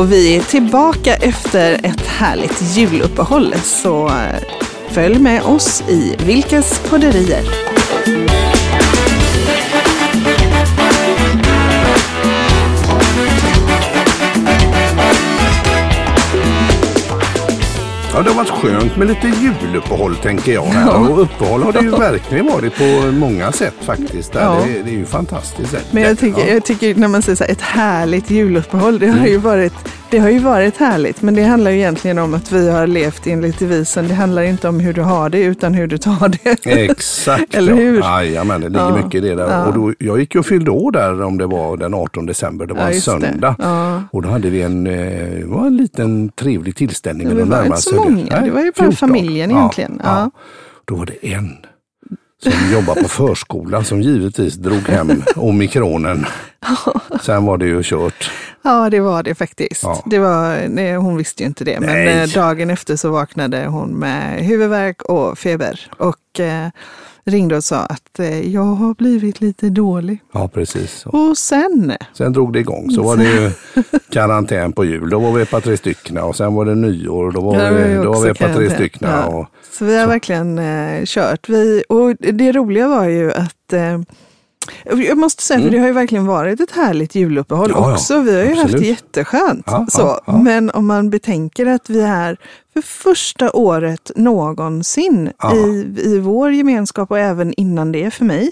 Och vi är tillbaka efter ett härligt juluppehåll. Så eh, följ med oss i Vilkas podderier. Ja, det har varit skönt med lite juluppehåll tänker jag. Här. Och uppehåll har det ju verkligen varit på många sätt faktiskt. Ja. Det, det är ju fantastiskt. Men jag tycker, ja. jag tycker när man säger så här, ett härligt juluppehåll, det har, ju varit, det har ju varit härligt. Men det handlar ju egentligen om att vi har levt enligt devisen, det handlar inte om hur du har det utan hur du tar det. Exakt. Eller hur? Ja. Jajamän, det ligger Ja. mycket i det där. Ja. Och då, jag gick och fyllde år där om det var den 18 december. Det var en söndag. Och då hade vi en, eh, det var en liten trevlig tillställning. Det de var inte så många, det var ju bara 14. familjen egentligen. Ja. Då var det en som jobbar på förskolan som givetvis drog hem omikronen. Sen var det ju kört. Ja, det var det faktiskt. Ja. Det var, nej, hon visste ju inte det, men Nej. eh, dagen efter så vaknade hon med huvudvärk och feber och eh, ringde och sa att eh, jag har blivit lite dålig. Ja, precis. Och sen, Sen drog det igång. Så var det ju karantän på jul. Då var vi ett par tre stycken och sen var det nyår. Då var, var vi, då var vi ett par tre stycken. Ja. Och, så vi har verkligen eh, kört. Vi, och det roliga var ju att eh, jag måste säga, för det har ju verkligen varit ett härligt juluppehåll Mm. Ja, också. Vi har ju haft Absolut. det jätteskönt. Ja, så. ja. Men om man betänker att vi är för första året någonsin i, i vår gemenskap och även innan det för mig,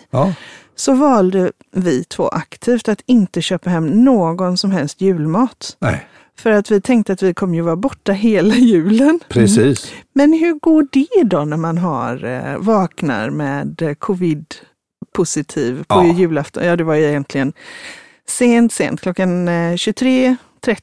så valde vi två aktivt att inte köpa hem någon som helst julmat. nej, För att vi tänkte att vi kommer ju vara borta hela julen. precis. Men hur går det då när man har, eh, vaknar med eh, covid positiv på Ja. julafton? Ja, det var egentligen sent, sent, klockan eh, 23.30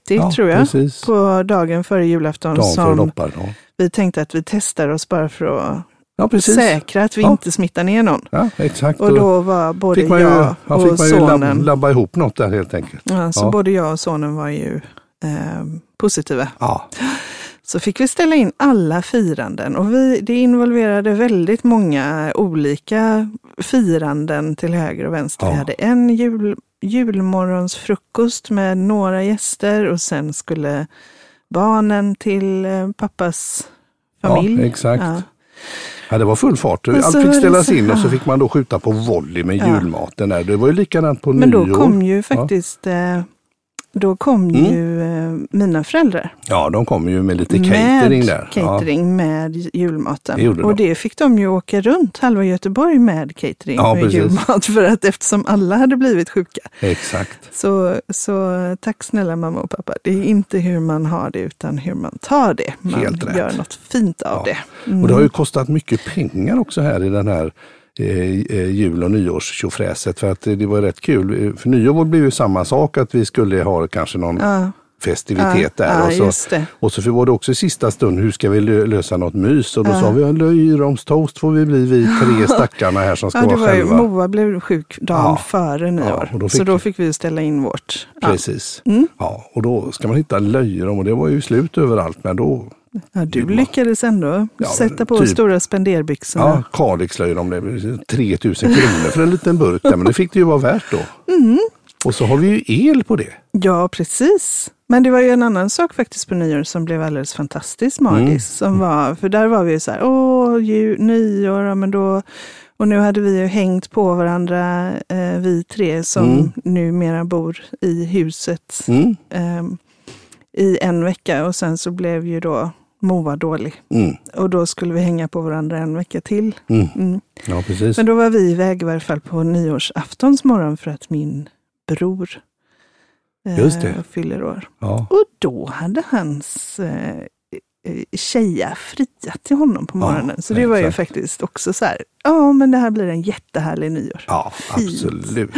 Ja, tror jag, Precis. på dagen före julafton före som doppar. Ja. vi tänkte att vi testar oss bara för att ja, precis. säkra att vi Ja. inte smittar ner någon. Ja, exakt. Och då var både fick man ju, jag ja, och fick man ju lab, sonen, labba ihop något där helt enkelt. ja, så både jag och sonen var ju eh, positiva. Ja, Så fick vi ställa in alla firanden och vi, det involverade väldigt många olika firanden till höger och vänster. Ja. Vi hade en jul, julmorgonsfrukost med några gäster och sen skulle barnen till eh, pappas familj. Ja, exakt. Ja. Ja, det var full fart. Allt fick ställas in och så ja. fick man då skjuta på volley med Ja. julmaten. Där. Det var ju likadant på Men nyår. då kom ju faktiskt eh, då kom Mm. ju eh, mina föräldrar Ja, de kom ju med lite catering med där. catering med julmaten. Det och de. det fick de ju åka runt halva Göteborg med catering Ja, med precis. julmat. För att eftersom alla hade blivit sjuka. Ja, exakt. Så, så tack snälla mamma och pappa. Det är inte hur man har det utan hur man tar det. Man Helt rätt. gör något fint av Ja. det. Mm. Och det har ju kostat mycket pengar också här i den här jul och nyårstjofräset. För att eh, det var rätt kul. För nyår blev ju samma sak att vi skulle ha kanske någon Ja, festivitet ja, där. ja, och, så, och så var det också i sista stund, hur ska vi lö- lösa något mys? Och då Ja. sa vi, löjromstoast får vi bli vi tre stackarna här som ska Ja, det vara var ju, själva. Moa blev sjuk dagen före nyår. då så då fick vi ställa in vårt. Precis. Mm. Ja, och då ska man hitta löjrom och det var ju slut överallt. Men då, Ja, du lyckades ändå Ja, sätta på typ. stora spenderbyxorna. ja, Kalixlöjrom, det blev 3000 kronor för en liten burk där. Men det fick det ju vara värt då. Mm. Och så har vi ju el på det. Ja, precis. Men det var ju en annan sak faktiskt på nyår som blev alldeles fantastiskt magiskt. Mm. Som var, för där var vi ju så här, åh, ju, nyår, ja, men då... Och nu hade vi ju hängt på varandra, eh, vi tre som Mm. numera bor i huset Mm. ehm, i en vecka. Och sen så blev ju då Moa dålig. Mm. Och då skulle vi hänga på varandra en vecka till. Mm. Mm. Ja, precis. Men då var vi iväg i varje fall på nyårsaftons morgon för att min bror eh, fyller år. Ja. Och då hade hans eh, eh, tjeja friat till honom på Ja, morgonen. så det var ju exakt. faktiskt också så här, ja men det här blir en jättehärlig nyår. ja, Fint. absolut.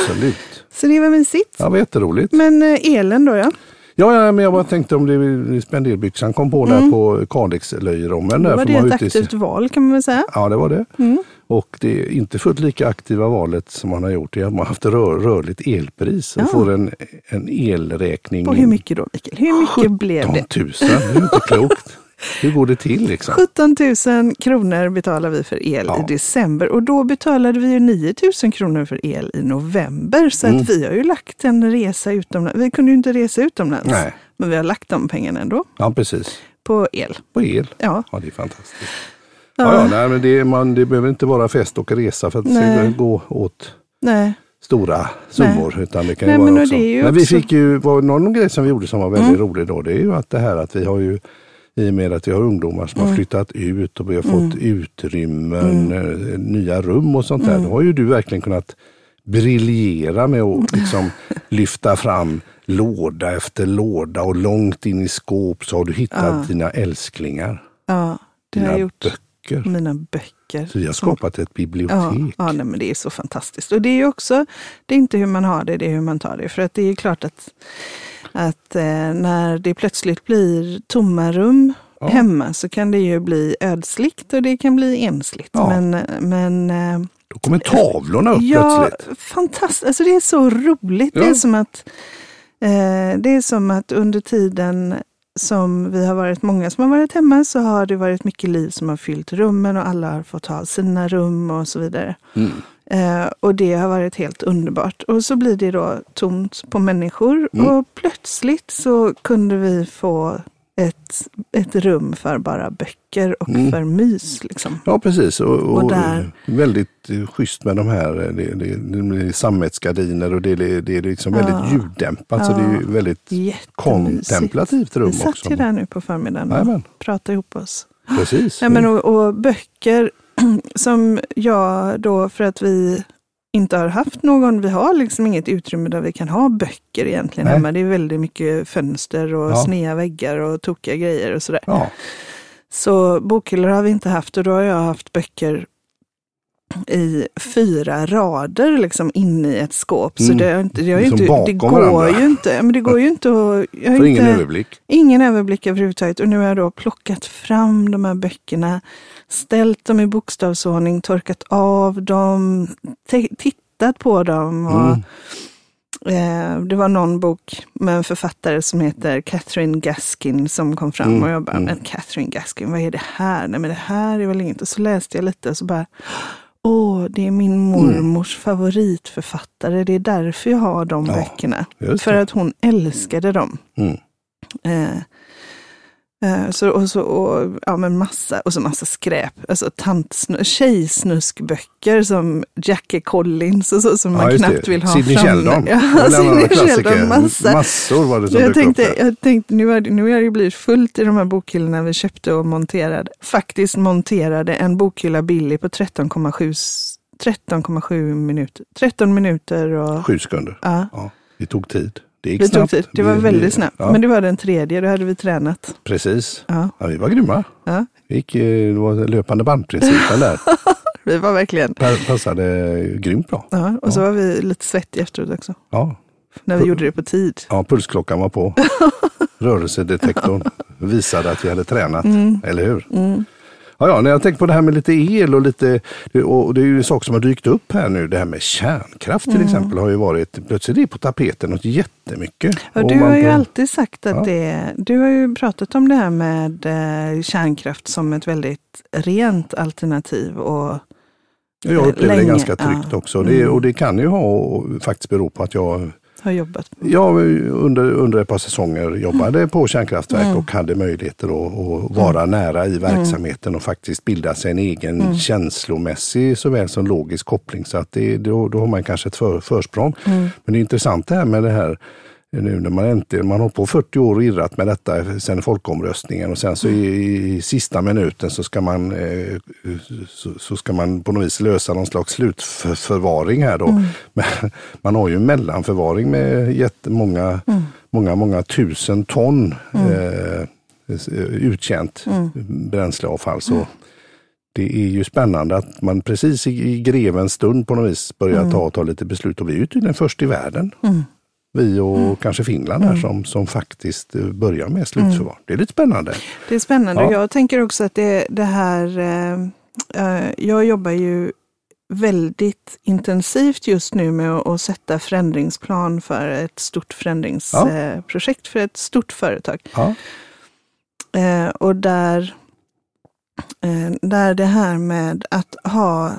absolut. Så det var mysigt. Ja, det var jätteroligt. Men eh, elen då ja, Ja, ja, men jag bara tänkte om det spenderbyxan kom på där på Kalixlöjrommen. där, var för det ett aktivt val kan man väl säga. Ja, det var det. Mm. Och det är inte fullt lika aktiva valet som man har gjort. Det är att man har haft rör, rörligt elpris och Ja. får en, en elräkning. Och hur mycket då Mikael? Hur mycket blev 17 det? 000, det är inte klokt. Hur går det till liksom? 17 000 kronor betalar vi för el Ja. i december och då betalade vi ju 9 000 kronor för el i november. Så Mm. att vi har ju lagt en resa utomlands. Vi kunde ju inte resa utomlands. Nej, Men vi har lagt de pengarna ändå Ja, precis. på el. På el. Ja, Ja, det är fantastiskt. Ja, ja, nej, men det, man, det behöver inte vara fest och resa för att det ska gå åt nej. stora summor. Utan det kan ju Nej, vara men och också. det är ju men vi också- fick ju, var någon grej som vi gjorde som var väldigt Mm. rolig då, det är ju att det här att vi har ju i och med att vi har ungdomar som har Mm. flyttat ut och vi har fått utrymmen, Mm. eh, nya rum och sånt där. Då har ju du verkligen kunnat briljera med att liksom lyfta fram låda efter låda och långt in i skåp så har du hittat Ja. dina älsklingar. Ja, det har Dina jag gjort. Böcker. Mina böcker. Så vi har som- skapat ett bibliotek. Ja, ja nej, men det är så fantastiskt. Och det är ju också, det är inte hur man har det, det är hur man tar det. För att det är ju klart att, att eh, när det plötsligt blir tomma rum Ja. hemma så kan det ju bli ödsligt och det kan bli ensligt. Ja. Men, men eh, Då kommer tavlorna upp ja, plötsligt. fantastiskt. Alltså det är så roligt. Det, Ja. är som att, eh, det är som att under tiden som vi har varit många som har varit hemma så har det varit mycket liv som har fyllt rummen och alla har fått ha sina rum och så vidare. Mm. Eh, och det har varit helt underbart. Och så blir det då tomt på människor Mm. och plötsligt så kunde vi få ett, ett rum för bara böcker och Mm. för mys. Liksom. Ja precis och, och, Och där- väldigt eh, schysst med de här eh, det, det, det är sammetsgardiner och det, det, det är liksom Ja. väldigt ljuddämpat så det är ju väldigt kontemplativt rum Vi satt också. ju där nu på förmiddagen och Jajamän. pratade ihop oss. Precis. Nej, men och, och böcker som jag då, för att vi inte har haft någon, vi har liksom inget utrymme där vi kan ha böcker egentligen Nej. hemma. Det är väldigt mycket fönster och Ja. sneda väggar och tokiga grejer och sådär. ja. Så bokhyllor har vi inte haft och då har jag haft böcker i fyra rader liksom inne i ett skåp. Så Mm. det, det, Som inte, det bakom går ju inte. Men det går ju inte att... Jag inte, ingen överblick. Ingen överblick överhuvudtaget. Och nu har jag då plockat fram de här böckerna, ställt dem i bokstavsordning, torkat av dem, tittat på dem. Och, Mm. eh, det var någon bok med en författare som heter Catherine Gaskin som kom fram Mm, och jag bara, mm. men Catherine Gaskin, vad är det här? Nej men det här är väl inget. Och så läste jag lite och så bara, åh, det är min mormors favoritförfattare. Det är därför jag har de Ja, böckerna. För att hon älskade dem. Mm. Eh, så, och så, och, ja, men massa, och så massa skräp. Alltså tantsnu, tjejsnuskböcker som Jackie Collins och så som man knappt det. vill ha Sidney framme. Sheldon. Ja, Sidney. Sheldon, massa. Massor var det som jag tänkte, upp jag tänkte nu, har, nu har det blivit fullt i de här bokhyllorna vi köpte och monterade. Faktiskt monterade en bokhylla billig på 13,7 s- 13,7 minuter. 13 minuter och... Sju sekunder. Ja, Ja, det tog tid. Det gick det snabbt. tid. Det var Vi- väldigt snabbt. Ja, Men det var den tredje, då hade vi tränat. Precis. Ja, Ja, vi var grymma. ja. Vi gick, eh, det var löpande bandprincipen där. Vi var verkligen... Pa- Passade grymt bra. Ja, och så var vi lite svettiga efteråt också. Ja, När vi Pu- gjorde det på tid. ja pulsklockan var på. Rörelsedetektorn visade att vi hade tränat, Mm. eller hur? Ja, ja, när jag tänker på det här med lite el och lite, och det är ju en sak som har dykt upp här nu, det här med kärnkraft till Mm. exempel har ju varit, plötsligt är det på tapeten något jättemycket. Ja, du har ju kan- alltid sagt att Ja. det... Du har ju pratat om det här med eh, kärnkraft som ett väldigt rent alternativ. Och, Jag upplever det länge, ganska tryggt ja. också. Det, Mm. och det kan ju ha och faktiskt bero på att jag har jobbat på. Jag under, under ett par säsonger jobbade på kärnkraftverk Mm. och hade möjligheter att, att vara nära i verksamheten och faktiskt bilda sig en egen Mm. känslomässig såväl som logisk koppling. Så att det, då, då har man kanske ett för, försprång. Mm. Men det är intressant det här med det här nu när man inte, man har på 40 år och irrat med detta sen folkomröstningen och sen så i, i sista minuten så ska man eh, så, så ska man på något vis lösa någon slags slutförvaring här då. Men man har ju en mellanförvaring med jättemånga, många, många tusen ton eh, uttjänt bränsleavfall. Så det är ju spännande att man precis i, i grevens stund på något vis börjar ta, ta lite beslut. Och vi är ju tydligen först i världen. Mm. Vi och kanske Finland här som, som faktiskt eh, börjar med slutförvar. Det är lite spännande. Det är spännande. Ja. Jag tänker också att det, det här... Eh, eh, jag jobbar ju väldigt intensivt just nu med att, sätta förändringsplan för ett stort förändringsprojekt för ett stort företag. Ja. Eh, och där, eh, där det här med att ha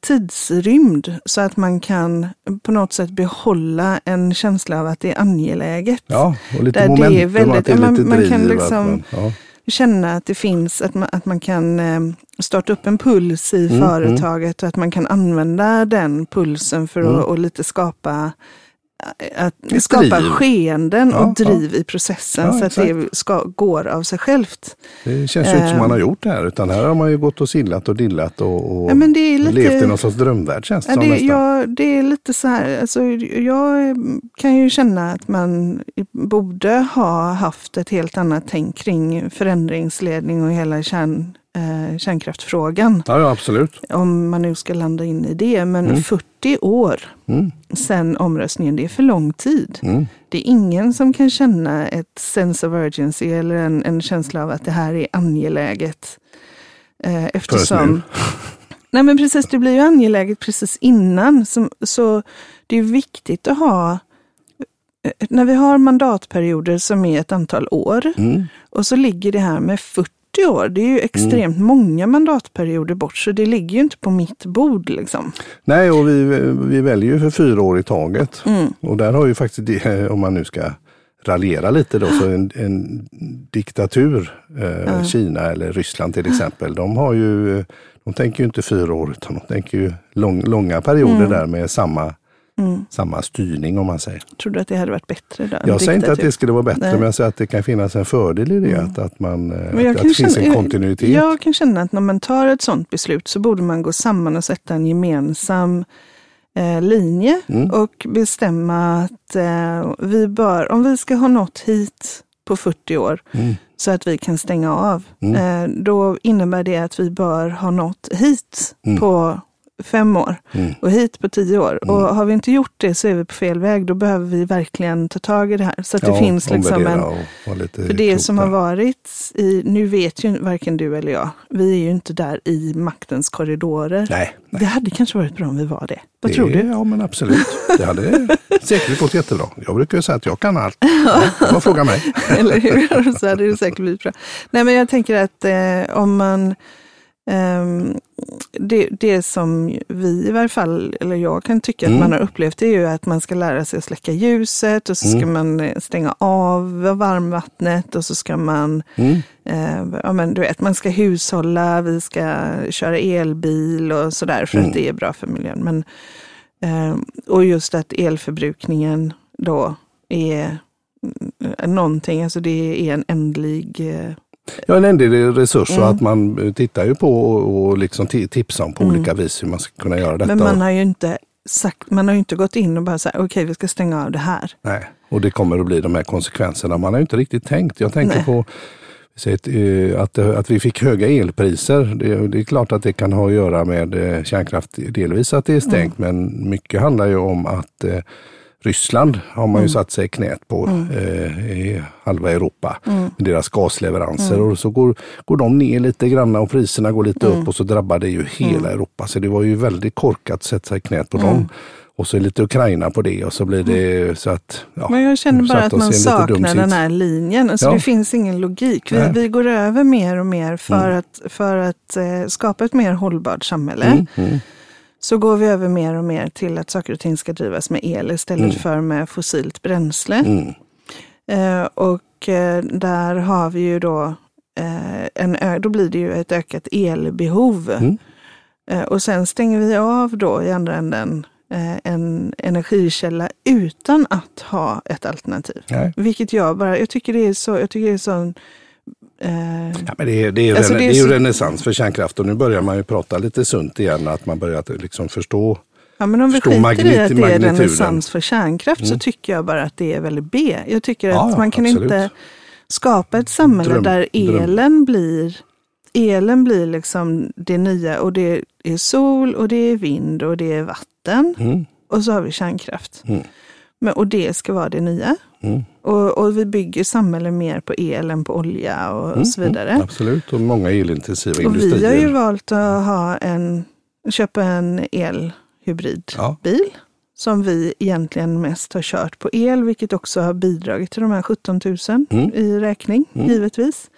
tidsrymd så att man kan på något sätt behålla en känsla av att det är angeläget. Ja, och lite Där det momentum, är väldigt- att det är man- lite man driv. kan liksom- man, ja. Känna att det finns, att man, att man kan eh, starta upp en puls i Mm, företaget och att man kan använda den pulsen för Mm. att och lite skapa att Ett skapa driv. skeenden Ja, och driv i processen Ja, så att det ska, går av sig självt. Det känns ju inte som man Ehm. har gjort det här, utan här har man ju gått och sillat och dillat och, och Ja, men det är lite- levt i någon sorts drömvärld känns det Ja, som det, ja, det är lite så här, alltså, jag kan ju känna att man borde ha haft ett helt annat tänk kring förändringsledning och hela kärn, eh, kärnkraftfrågan. Ja, absolut. Om man nu ska landa in i det. Men Mm. 40 år Mm, sedan omröstningen, det är för lång tid. mm. Det är ingen som kan känna ett sense of urgency eller en, en känsla av att det här är angeläget. Eh, eftersom... Nej men precis, det blir ju angeläget precis innan. Så, så det är viktigt att ha, eh, när vi har mandatperioder som är ett antal år Mm. och så ligger det här med 40 år. Det är ju extremt många mandatperioder bort så det ligger ju inte på mitt bord liksom. Nej, och vi, vi väljer ju för fyra år i taget. Mm. Och där har ju faktiskt, det- om man nu ska raljera lite då, så en, en diktatur, eh, Kina eller Ryssland till exempel, de har ju, de tänker ju inte fyra år utan de tänker ju lång, långa perioder Mm. där med samma, samma styrning om man säger. Tror du att det hade varit bättre då? Jag säger inte att det skulle vara bättre, Nej. men jag säger att det kan finnas en fördel i det, att, att, man, eh, jag att, att det finns en kontinuitet. Jag kan känna att när man tar ett sådant beslut så borde man gå samman och sätta en gemensam eh, linje Mm. och bestämma att eh, vi bör, om vi ska ha nått hit på 40 år Mm. så att vi kan stänga av, Mm. eh, då innebär det att vi bör ha nått hit Mm. på fem år Mm. och hit på tio år. Och har vi inte gjort det så är vi på fel väg. Då behöver vi verkligen ta tag i det här. Så att det Ja, finns liksom en, för det som har varit i, nu vet ju varken du eller jag, vi är ju inte där i maktens korridorer. Nej, nej. Det hade kanske varit bra om vi var det. Vad det, tror du? Ja, men absolut. Det hade säkert gått jättebra. Jag brukar ju säga att jag kan allt. Ja, bara fråga mig. Eller hur? Så hade det säkert blivit bra. Nej, men jag tänker att eh, om man det, det som vi i varje fall, eller jag kan tycka Mm. att man har upplevt, det är ju att man ska lära sig att släcka ljuset och så ska Mm. man eh, stänga av varmvattnet och så ska man Mm. Eh, ja, men du vet, man ska hushålla, vi ska köra elbil och sådär för Mm. att det är bra för miljön. Men, eh, och just att elförbrukningen då är mm, någonting, alltså det är en ändlig... Eh, Ja, en ändlig resurs och Mm. att man tittar ju på och, och liksom ti- tipsar om på olika vis hur man ska kunna göra detta. men man har ju inte sagt, man har inte gått in och bara sagt, okej vi ska stänga av det här. Nej, och det kommer att bli de här konsekvenserna. Man har ju inte riktigt tänkt. Jag tänker Nej. på att, eh, att, att vi fick höga elpriser. Det, det är klart att det kan ha att göra med eh, kärnkraft, delvis att det är stängt, Mm. men mycket handlar ju om att eh, Ryssland har man ju Mm. satt sig i knät på eh, i halva Europa. Mm. Med deras gasleveranser och så går, går de ner lite grann och priserna går lite Mm. upp och så drabbar det ju hela Europa. Så det var ju väldigt korkat att sätta sig i knät på Mm. dem. Och så lite Ukraina på det och så blir det så att... Ja, Men jag känner bara att man saknar den här linjen. Alltså Ja. Det finns ingen logik. Vi, vi går över mer och mer för Mm. att, för att eh, skapa ett mer hållbart samhälle. Så går vi över mer och mer till att saker och ting ska drivas med el istället Mm. för med fossilt bränsle. mm. Eh, och eh, där har vi ju då, eh, en då blir det ju ett ökat elbehov. Mm. Eh, och sen stänger vi av då i andra änden eh, en energikälla utan att ha ett alternativ. Nej. Vilket jag bara, jag tycker det är så, jag tycker det är så eh, Ja, men det, är, det, är, Alltså, det är ju så- renässans för kärnkraft och nu börjar man ju prata lite sunt igen, att man börjar liksom förstå. Ja, men om vi skiter i magnit- att det är renässans för kärnkraft så Mm. tycker jag bara att det är väldigt B. Jag tycker Ja, att man kan absolut. inte skapa ett samhälle Dröm- där dröm. elen blir Elen blir liksom det nya och det är sol och det är vind och det är vatten Mm, och så har vi kärnkraft. Mm. Men, och det ska vara det nya. Mm, Och, och vi bygger samhället mer på el än på olja och, mm, så vidare. Mm, absolut, och många elintensiva och industrier. vi har ju valt att ha en, köpa en elhybridbil. Ja. Som vi egentligen mest har kört på el, vilket också har bidragit till de här 17 000 Mm. i räkning, Mm. givetvis.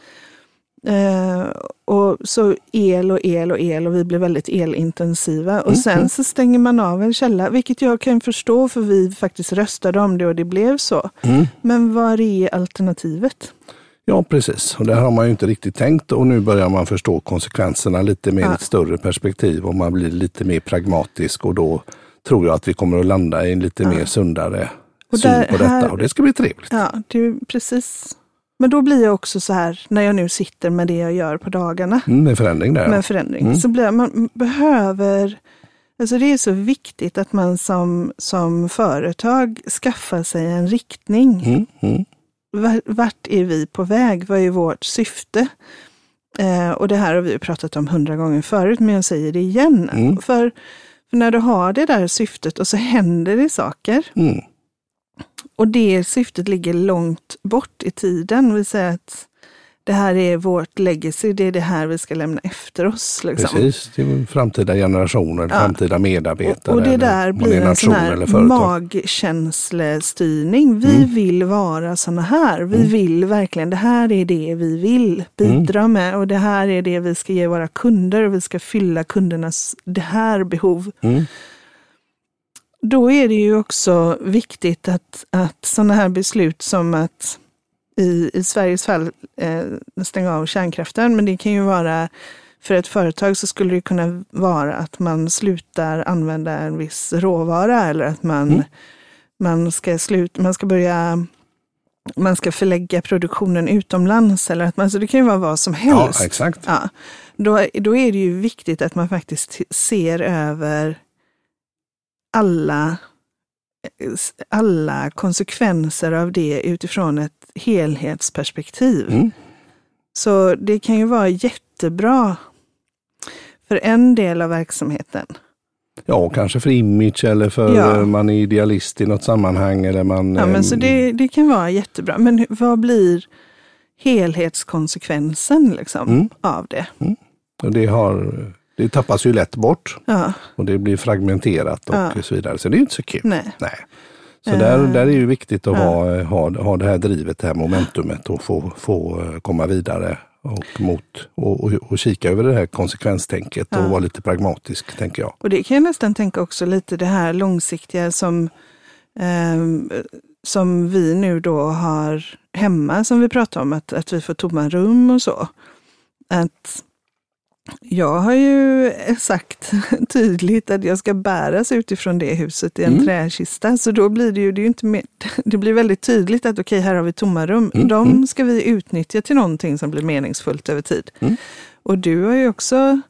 Eh, och så el och el och el och vi blir väldigt elintensiva. Och Mm, sen så stänger man av en källa, vilket jag kan förstå för vi faktiskt röstade om det och det blev så. Mm. Men vad är alternativet? Ja, precis. Och det har man ju inte riktigt tänkt och nu börjar man förstå konsekvenserna lite mer i Ja. ett större perspektiv och man blir lite mer pragmatisk och då tror jag att vi kommer att landa i en lite Ja. mer sundare Och syn där- på detta här- och det ska bli trevligt. Ja, det är precis. Men då blir jag också så här, när jag nu sitter med det jag gör på dagarna, Mm, är förändring där. med förändring, Mm. så blir man behöver Alltså det är så viktigt att man som, som företag skaffar sig en riktning. Mm, mm. Var- Vart är vi på väg? Vad är vårt syfte? Eh, och det här har vi pratat om hundra gånger förut, men jag säger det igen. Mm. För, för när du har det där syftet och så händer det saker Mm. Och det syftet ligger långt bort i tiden. Vi säger att det här är vårt legacy, det är det här vi ska lämna efter oss. Liksom. Precis, till framtida generationer, Ja. framtida medarbetare. Och, och det där blir en sån här magkänslestyrning. Vi Mm. vill vara såna här. Vi Mm. vill verkligen, det här är det vi vill bidra med och det här är det vi ska ge våra kunder och vi ska fylla kundernas det här behov. Då är det ju också viktigt att, att sådana här beslut som att i, i Sveriges fall eh, stänga av kärnkraften, men det kan ju vara för ett företag så skulle det kunna vara att man slutar använda en viss råvara eller att man, Mm. man, ska, slut, man ska börja man ska förlägga produktionen utomlands. Eller att man, så det kan ju vara vad som Ja, helst. exakt. Ja, då, då är det ju viktigt att man faktiskt ser över alla, alla konsekvenser av det utifrån ett helhetsperspektiv. Mm. Så det kan ju vara jättebra för en del av verksamheten. Ja, kanske för image eller för Ja. eh, man är idealist i något sammanhang. Eller man, Ja, men så eh, det, det kan vara jättebra. Men vad blir helhetskonsekvensen liksom, Mm. av det? och det, har, det tappas ju lätt bort Ja, och det blir fragmenterat och Ja. så vidare. Så det är ju inte så kul. nej. Nej. Så Eh, där, där är ju viktigt att ja. ha, ha, ha det här drivet, det här momentumet och få, få eh, komma vidare och, mot, och, och, och kika över det här konsekvenstänket och vara lite pragmatisk, tänker jag. Och det kan jag nästan tänka också lite det här långsiktiga som, ehm, som vi nu då har hemma, som vi pratar om, att, att vi får tomma rum och så. Att jag har ju sagt tydligt att jag ska bäras utifrån det huset i en Mm. träkista. Så då blir det ju, det ju inte mer, det blir väldigt tydligt att okej, här har vi tomma rum. Mm, De mm. ska vi utnyttja till någonting som blir meningsfullt över tid. Mm. Och du har ju också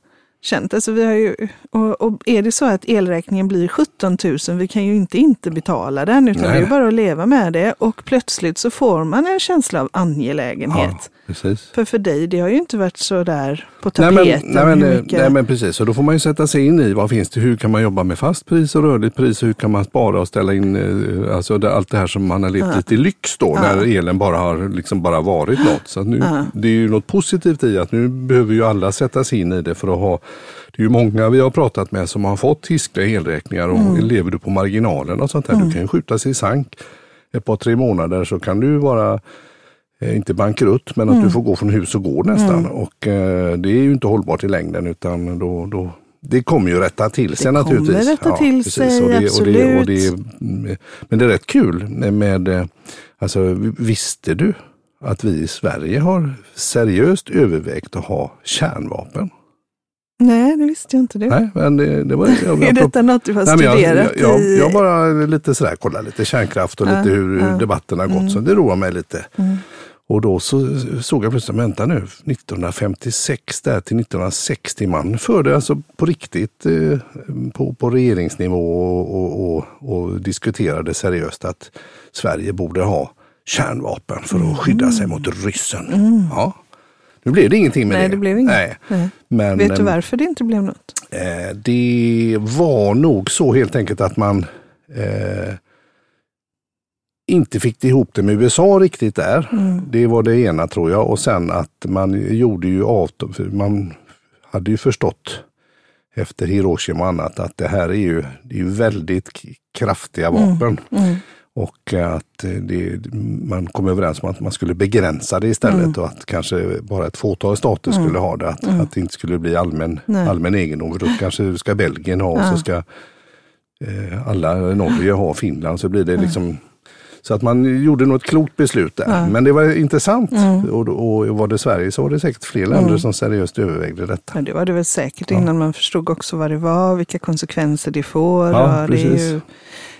känt, alltså vi har ju, och, och är det så att elräkningen blir 17 000, vi kan ju inte inte betala den, utan Nej. det är bara att leva med det. Och plötsligt så får man en känsla av angelägenhet. Ja, precis. För för dig, det har ju inte varit så där på Nej tapeten. men, nej, men, hur eh, mycket- nej men precis, och då får man ju sätta sig in i vad finns det, hur kan man jobba med fast pris och rörligt pris hur kan man spara och ställa in eh, alltså det, allt det här som man har levt Ja. lite i lyx då Ja. när elen bara har liksom bara varit något. Så nu, Ja. Det är ju något positivt i att nu behöver ju alla sätta sig in i det för att ha det är ju många vi har pratat med som har fått hiskliga elräkningar och Mm. lever du på marginalen och sånt där. Du kan ju skjuta sig i sank ett par tre månader så kan du vara eh, inte bankrutt, men att Mm. du får gå från hus och gård nästan. Och eh, det är ju inte hållbart i längden utan då, då det kommer ju rätta till sig kommer naturligtvis. rätta till sig, Och det, och det, och det, absolut. mm, men det är rätt kul med, eh, alltså visste du att vi i Sverige har seriöst övervägt att ha kärnvapen? Nej, det visste jag inte. Du. Nej, men det, det var... Jag, är detta något du har Nej, jag, studerat jag, jag, i? jag bara lite sådär, kollar lite kärnkraft och Ja, lite hur, ja. hur debatten har gått. Mm. Så det roar mig lite. Mm. Och då så såg jag plötsligt, vänta nu, 1956 där till 1960 man förde alltså på riktigt eh, på, på regeringsnivå och, och, och, diskuterade seriöst att Sverige borde ha kärnvapen för att skydda sig mot ryssen. Ja. Nu blev det ingenting med Mm. Nej, det. det blev inget. Nej. Nej. Men, Vet du ehm, varför det inte blev något? Eh, det var nog så helt enkelt att man eh, inte fick ihop det med USA riktigt där. Mm. Det var det ena tror jag. Och sen att man gjorde ju avtal. Man hade ju förstått efter Hiroshima och annat att det här är ju, det är ju väldigt kraftiga vapen. Mm. Och att det, man kom överens om att man skulle begränsa det istället mm. och att kanske bara ett fåtal stater mm. skulle ha det. Att, mm. att det inte skulle bli allmän, allmän egendom. Då kanske ska Belgien ha och så ska eh, alla Norge ha Finland. Så blir det liksom så att man gjorde nog ett klokt beslut där. Ja. Men det var intressant. Mm. Och, och var det Sverige så var det säkert fler länder mm. som seriöst övervägde detta. Ja, det var det väl säkert innan ja. man förstod också vad det var, vilka konsekvenser det får. Ja, och det, ju,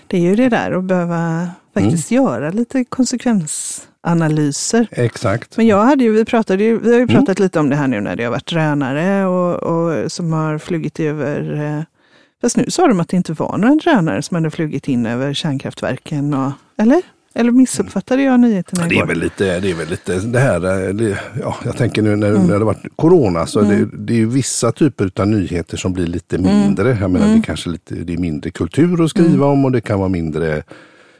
det är ju det där att behöva faktiskt mm. göra lite konsekvensanalyser. Exakt. Men jag hade ju, vi, pratade ju, vi har ju mm. pratat lite om det här nu när det har varit drönare och, och som har flugit över eh, Fast nu sa de att det inte var några drönare som hade flugit in över kärnkraftverken. Och, eller? Eller missuppfattade jag nyheterna igår? Det är väl lite det, är väl lite det här, eh, det, ja, jag tänker nu när, mm. när det varit corona så mm. det, det är vissa typer av nyheter som blir lite mm. mindre. Jag menar, mm. det kanske lite, det är mindre kultur att skriva mm. om och det kan vara mindre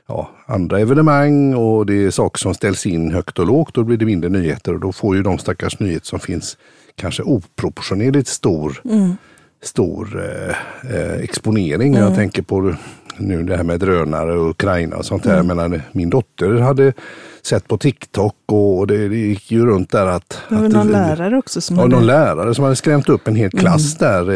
ja, andra evenemang och det är saker som ställs in högt och lågt. Då blir det mindre nyheter och då får ju de stackars nyheter som finns kanske oproportionerligt stor mm stor eh, eh, exponering. Mm. Jag tänker på nu det här med drönare och Ukraina och sånt där. Mm. Men min dotter hade sett på TikTok och det, det gick ju runt där att... Det var att, någon lärare också som ja, hade... någon lärare som hade skrämt upp en hel klass mm. där.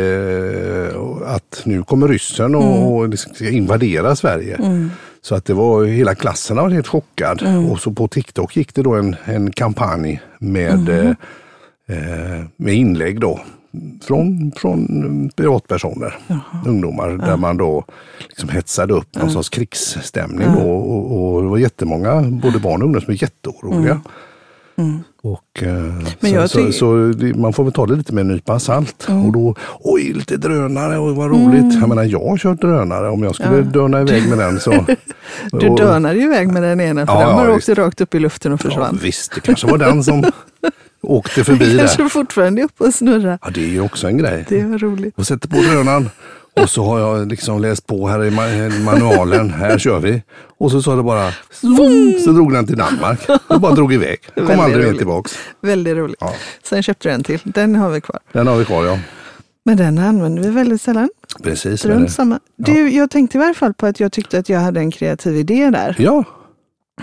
Eh, att nu kommer ryssen och, mm. och ska invadera Sverige. Mm. Så att det var hela klassen var helt chockad. Mm. Och så på TikTok gick det då en, en kampanj med, mm. eh, med inlägg då från, från privatpersoner, Jaha. ungdomar, ja. där man då liksom hetsade upp någon ja. sorts krigsstämning. Ja. Och, och, och, det var jättemånga, både barn och ungdomar, som var jätteoroliga. Mm. Mm. Och, eh, så, så, så man får väl ta det lite med en nypa salt. Mm. Och då, oj lite drönare, oj vad roligt. Mm. Jag menar jag har kört drönare, om jag skulle ja. döna iväg med den så. du och, dönade iväg med den ena, för ja, den bara ja, åkte rakt upp i luften och försvann. Ja, visst, det kanske var den som åkte förbi där. kanske fortfarande är uppe och snurrar. Ja, det är ju också en grej. Det var roligt. Och sätter på drönaren. Och så har jag liksom läst på här i manualen, här kör vi. Och så sa det bara, Zoom! så drog den till Danmark. Och bara drog iväg. Kom Väldigt aldrig mer tillbaks. Väldigt roligt. Ja. Sen köpte du en till, den har vi kvar. Den har vi kvar ja. Men den använder vi väldigt sällan. Precis. Strunt samma. Ja. Du, jag tänkte i varje fall på att jag tyckte att jag hade en kreativ idé där. Ja.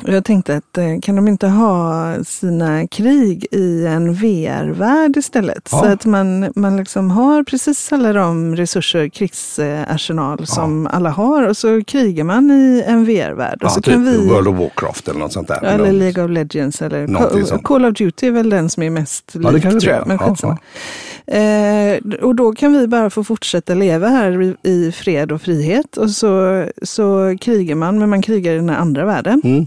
Jag tänkte att eh, kan de inte ha sina krig i en VR-värld istället? Ja. Så att man, man liksom har precis alla de resurser, krigsarsenal ja. som alla har och så krigar man i en VR-värld. Ja, så typ kan vi, World of Warcraft eller något sånt där. Eller League of Legends eller Call, Call, of Duty är väl den som är mest ja, lik tror jag. Men ja, Eh, och då kan vi bara få fortsätta leva här i fred och frihet. Och så, så krigar man, men man krigar i den andra världen. Mm.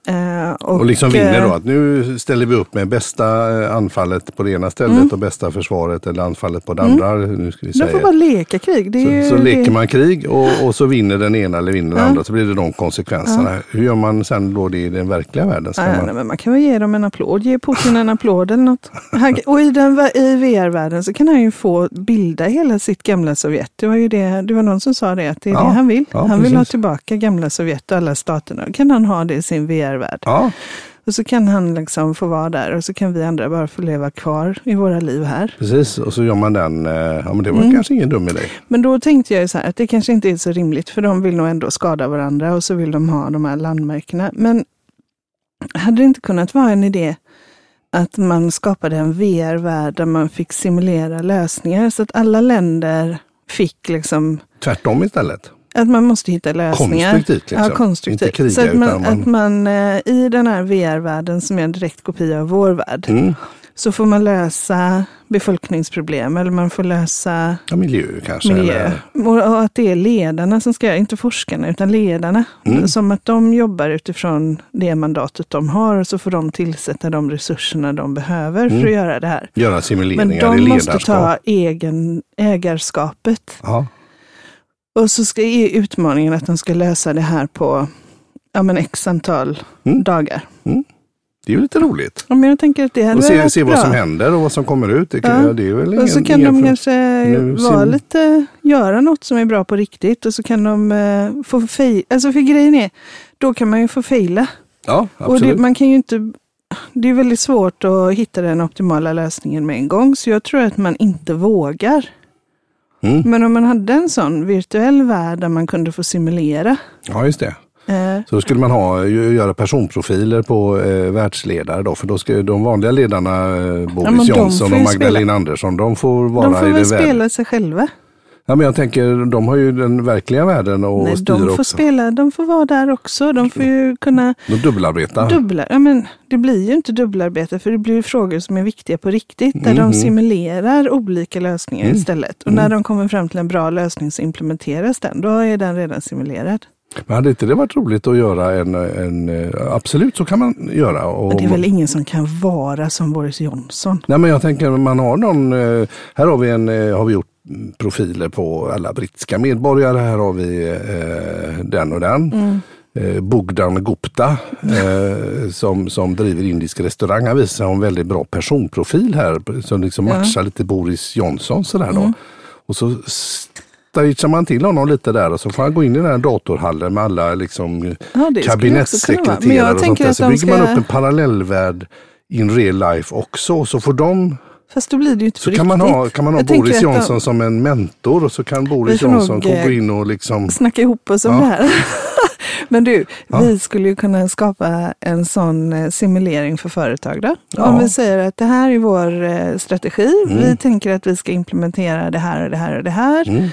och, och liksom vinner då eh, att nu ställer vi upp med bästa eh, anfallet på det ena stället mm. och bästa försvaret eller anfallet på det mm. andra. Nu ska vi säga. De får bara leka krig. så, så leker man krig och, och, så vinner den ena eller vinner den andra så blir det de konsekvenserna. Ja. Hur gör man sen då det i den verkliga världen? Ska ja, man... Nej, men man kan väl ge dem en applåd, ge Putin en applåd eller något. och i, den, i VR-världen så kan han ju få bilda hela sitt gamla Sovjet. Det var ju det, det var någon som sa det, att det är ja. det han vill. han precis. vill ha tillbaka gamla Sovjet och alla staterna. Då kan han ha det i sin VR-värld. Ja. Och så kan han liksom få vara där och så kan vi andra bara få leva kvar i våra liv här. Precis, och så gör man den, eh, ja men det var mm. kanske ingen dum idé. Men då tänkte jag så här att det kanske inte är så rimligt för de vill nog ändå skada varandra och så vill de ha de här landmärkena. Men hade det inte kunnat vara en idé att man skapade en VR-värld där man fick simulera lösningar så att alla länder fick liksom... Tvärtom istället? Att man måste hitta lösningar. Konstruktivt liksom. Ja, konstruktivt. Inte kriga, så att man, man... Att man eh, i den här VR-världen som är en direkt kopia av vår värld, mm. så får man lösa befolkningsproblem eller man får lösa ja, miljö kanske. Miljö. Och, och, att det är ledarna som ska inte forskarna utan ledarna. Mm. Som att de jobbar utifrån det mandatet de har och så får de tillsätta de resurserna de behöver mm. för att göra det här. Göra simuleringar i ledarskap. Men de måste ta egen ägarskapet. Ja. Och så ska, är utmaningen att de ska lösa det här på ja, men x antal mm. dagar. Mm. Det är ju lite roligt. Ja, men jag tänker att det hade och se, se vad som händer och vad som kommer ut. Det, ja. det är väl ingen, och så kan de kanske vara lite, göra något som är bra på riktigt och så kan de uh, få fail. Alltså för grejen är, då kan man ju få fejla. Ja, absolut. Och det, man kan ju inte, det är väldigt svårt att hitta den optimala lösningen med en gång. Så jag tror att man inte vågar. Mm. Men om man hade en sån virtuell värld där man kunde få simulera. Ja, just det. Eh, Så då skulle man ha, göra personprofiler på eh, världsledare då, för då ska de vanliga ledarna, eh, Boris de Johnson och Magdalena Andersson, de får vara de får i väl det spela sig själva. Ja, men jag tänker, de har ju den verkliga världen och Nej, styra de får också. spela, de får vara där också. De får ju kunna De dubbelarbetar. dubbla. Ja, men det blir ju inte dubbelarbete för det blir ju frågor som är viktiga på riktigt. Där Mhm. de simulerar olika lösningar Mm. istället. Och när de kommer fram till en bra lösning så implementeras den. Då är den redan simulerad. Men hade inte det varit roligt att göra en, en eh, absolut så kan man göra. Och, Men det är väl ingen som kan vara som Boris Johnson. Nej men jag tänker man har någon, eh, här har vi, en, eh, har vi gjort mm, profiler på alla brittiska medborgare. Här har vi eh, den och den. Mm. Eh, Bogdan Gupta eh, som, som driver indisk restaurang. Han visar en väldigt bra personprofil här som liksom Ja. matchar lite Boris Johnson sådär då. Mm. Och så stagear man till honom lite där och så får han gå in i den här datorhallen med alla liksom Ja, kabinettssekreterare och sånt där. Så bygger man ska... upp en parallellvärld in real life också. Och så får de Fast då blir det ju inte så på kan man riktigt. ha, kan man ha Jag Boris att de- Johnson som en mentor och så kan Boris Johnson få eh, gå in och liksom snacka ihop oss om Ja. det här. Men du, Ja. vi skulle ju kunna skapa en sån eh, simulering för företag då. Ja. Om vi säger att det här är vår eh, strategi. Mm. Vi tänker att vi ska implementera det här och det här och det här. Mm,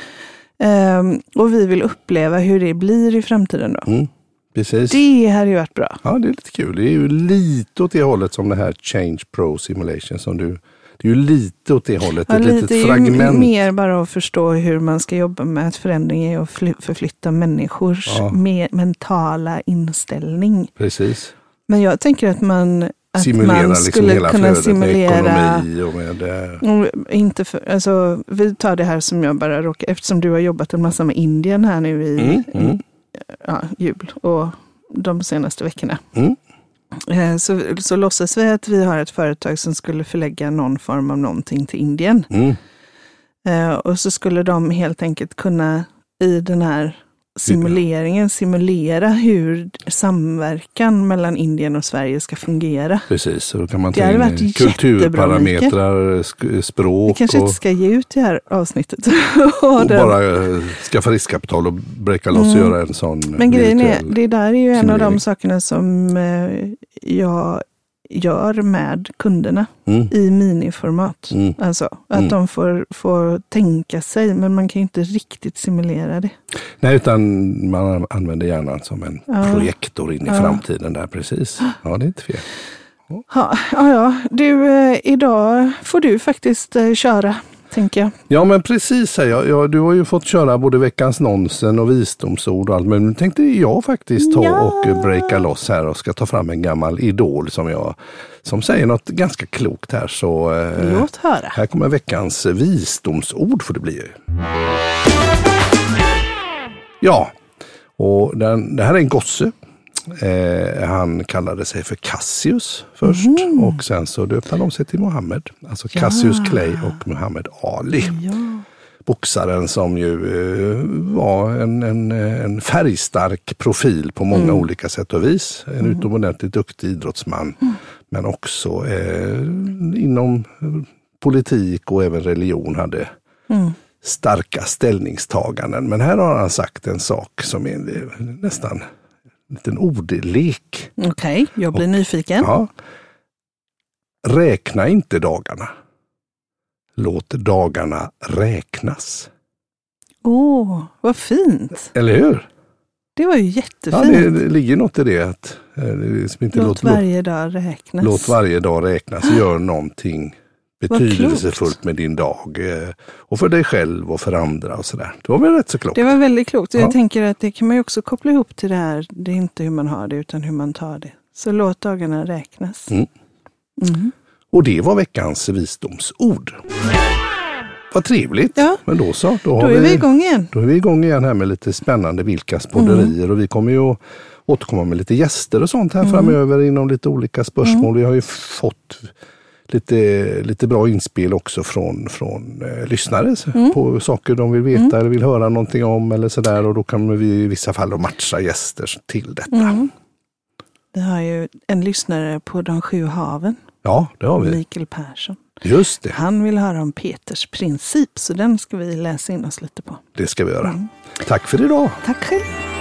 Ehm, och vi vill uppleva hur det blir i framtiden då. mm, precis. Det hade ju varit bra. Ja, det är lite kul. Det är ju lite åt det hållet som det här Change Pro Simulation som du det är ju lite åt det hållet, Ja, ett lite litet är ju fragment. mer bara att förstå hur man ska jobba med att förändring är att fly- förflytta människors Ja. me- mentala inställning. Precis. Men jag tänker att man, att Simulera man liksom skulle hela kunna flödet simulera med ekonomi och med... Och Inte för, alltså, vi tar det här som jag bara råkar, eftersom du har jobbat en massa med Indien här nu i Mm, mm, ja, jul och de senaste veckorna. mm. Eh, Så, så låtsas vi att vi har ett företag som skulle förlägga någon form av någonting till Indien. Mm. Eh, Och så skulle de helt enkelt kunna i den här simuleringen simulera hur samverkan mellan Indien och Sverige ska fungera. Precis, så då kan man ta in kulturparametrar, sk- Vi språk kanske och, inte ska ge ut det här avsnittet. och och bara eh, skaffa riskkapital och breaka loss och Mm. göra en sån Men grejen är, det där är ju en av de sakerna som eh, jag gör med kunderna Mm. i miniformat. Mm. Alltså att Mm. de får, får tänka sig, men man kan ju inte riktigt simulera det. Nej, utan man använder hjärnan som en Ja. projektor in i Ja. framtiden där, precis. Ja, det är inte fel. Ja, ja, ja. Du, eh, idag får du faktiskt eh, köra, tänker jag. Ja, men precis. Här. Jag, jag, du har ju fått köra både veckans nonsen och visdomsord och allt, men nu tänkte jag faktiskt ta Ja. och eh, breaka loss här och ska ta fram en gammal idol som jag som säger något ganska klokt här. Så eh, Låt höra. här kommer veckans visdomsord får det bli. Ja, och den, det här är en gosse. Eh, han kallade sig för Cassius först och sen så döpte han om sig till Mohammed. Alltså Cassius Clay och Muhammad Ali. Ja. Boxaren som ju eh, var en, en, en färgstark profil på många olika sätt och vis. En utomordentligt duktig idrottsman. Men också eh, inom politik och även religion hade Mm. starka ställningstaganden. Men här har han sagt en sak som är eh, nästan liten ordlek. Okej, jag blir nyfiken. Ja. Räkna inte dagarna. Låt dagarna räknas. Åh, vad fint. Eller hur? Det var ju Ja, jättefint. det, det ligger något i det. Att, eh, det liksom låt, låt, varje dag räknas. låt varje dag räknas. Gör någonting betydelsefullt med din dag. eh, Och för dig själv och för andra och sådär. Det var väl rätt så klokt. Det var väldigt klokt. Ja. Jag tänker att det kan man ju också koppla ihop till det här. Det är inte hur man har det utan hur man tar det. Så låt dagarna räknas. Mm. Mm. Och det var veckans visdomsord. Vad trevligt. Ja. Men då så. Då, Då är vi igång igen. Då är vi igång igen här med lite spännande vilkas podderier Mm. och vi kommer ju att återkomma med lite gäster och sånt här Mm. framöver inom lite olika spörsmål. Vi har ju fått lite, lite bra inspel också från, från eh, lyssnare Mm. på saker de vill veta eller vill höra någonting om eller sådär och då kan vi i vissa fall matcha gäster till detta. Mm. Vi har ju en lyssnare på de sju haven, Ja, det har vi. Mikael Persson. Just det, Han vill höra om Peters princip, så den ska vi läsa in oss lite på. det ska vi göra. Mm. Tack för idag. Tack själv.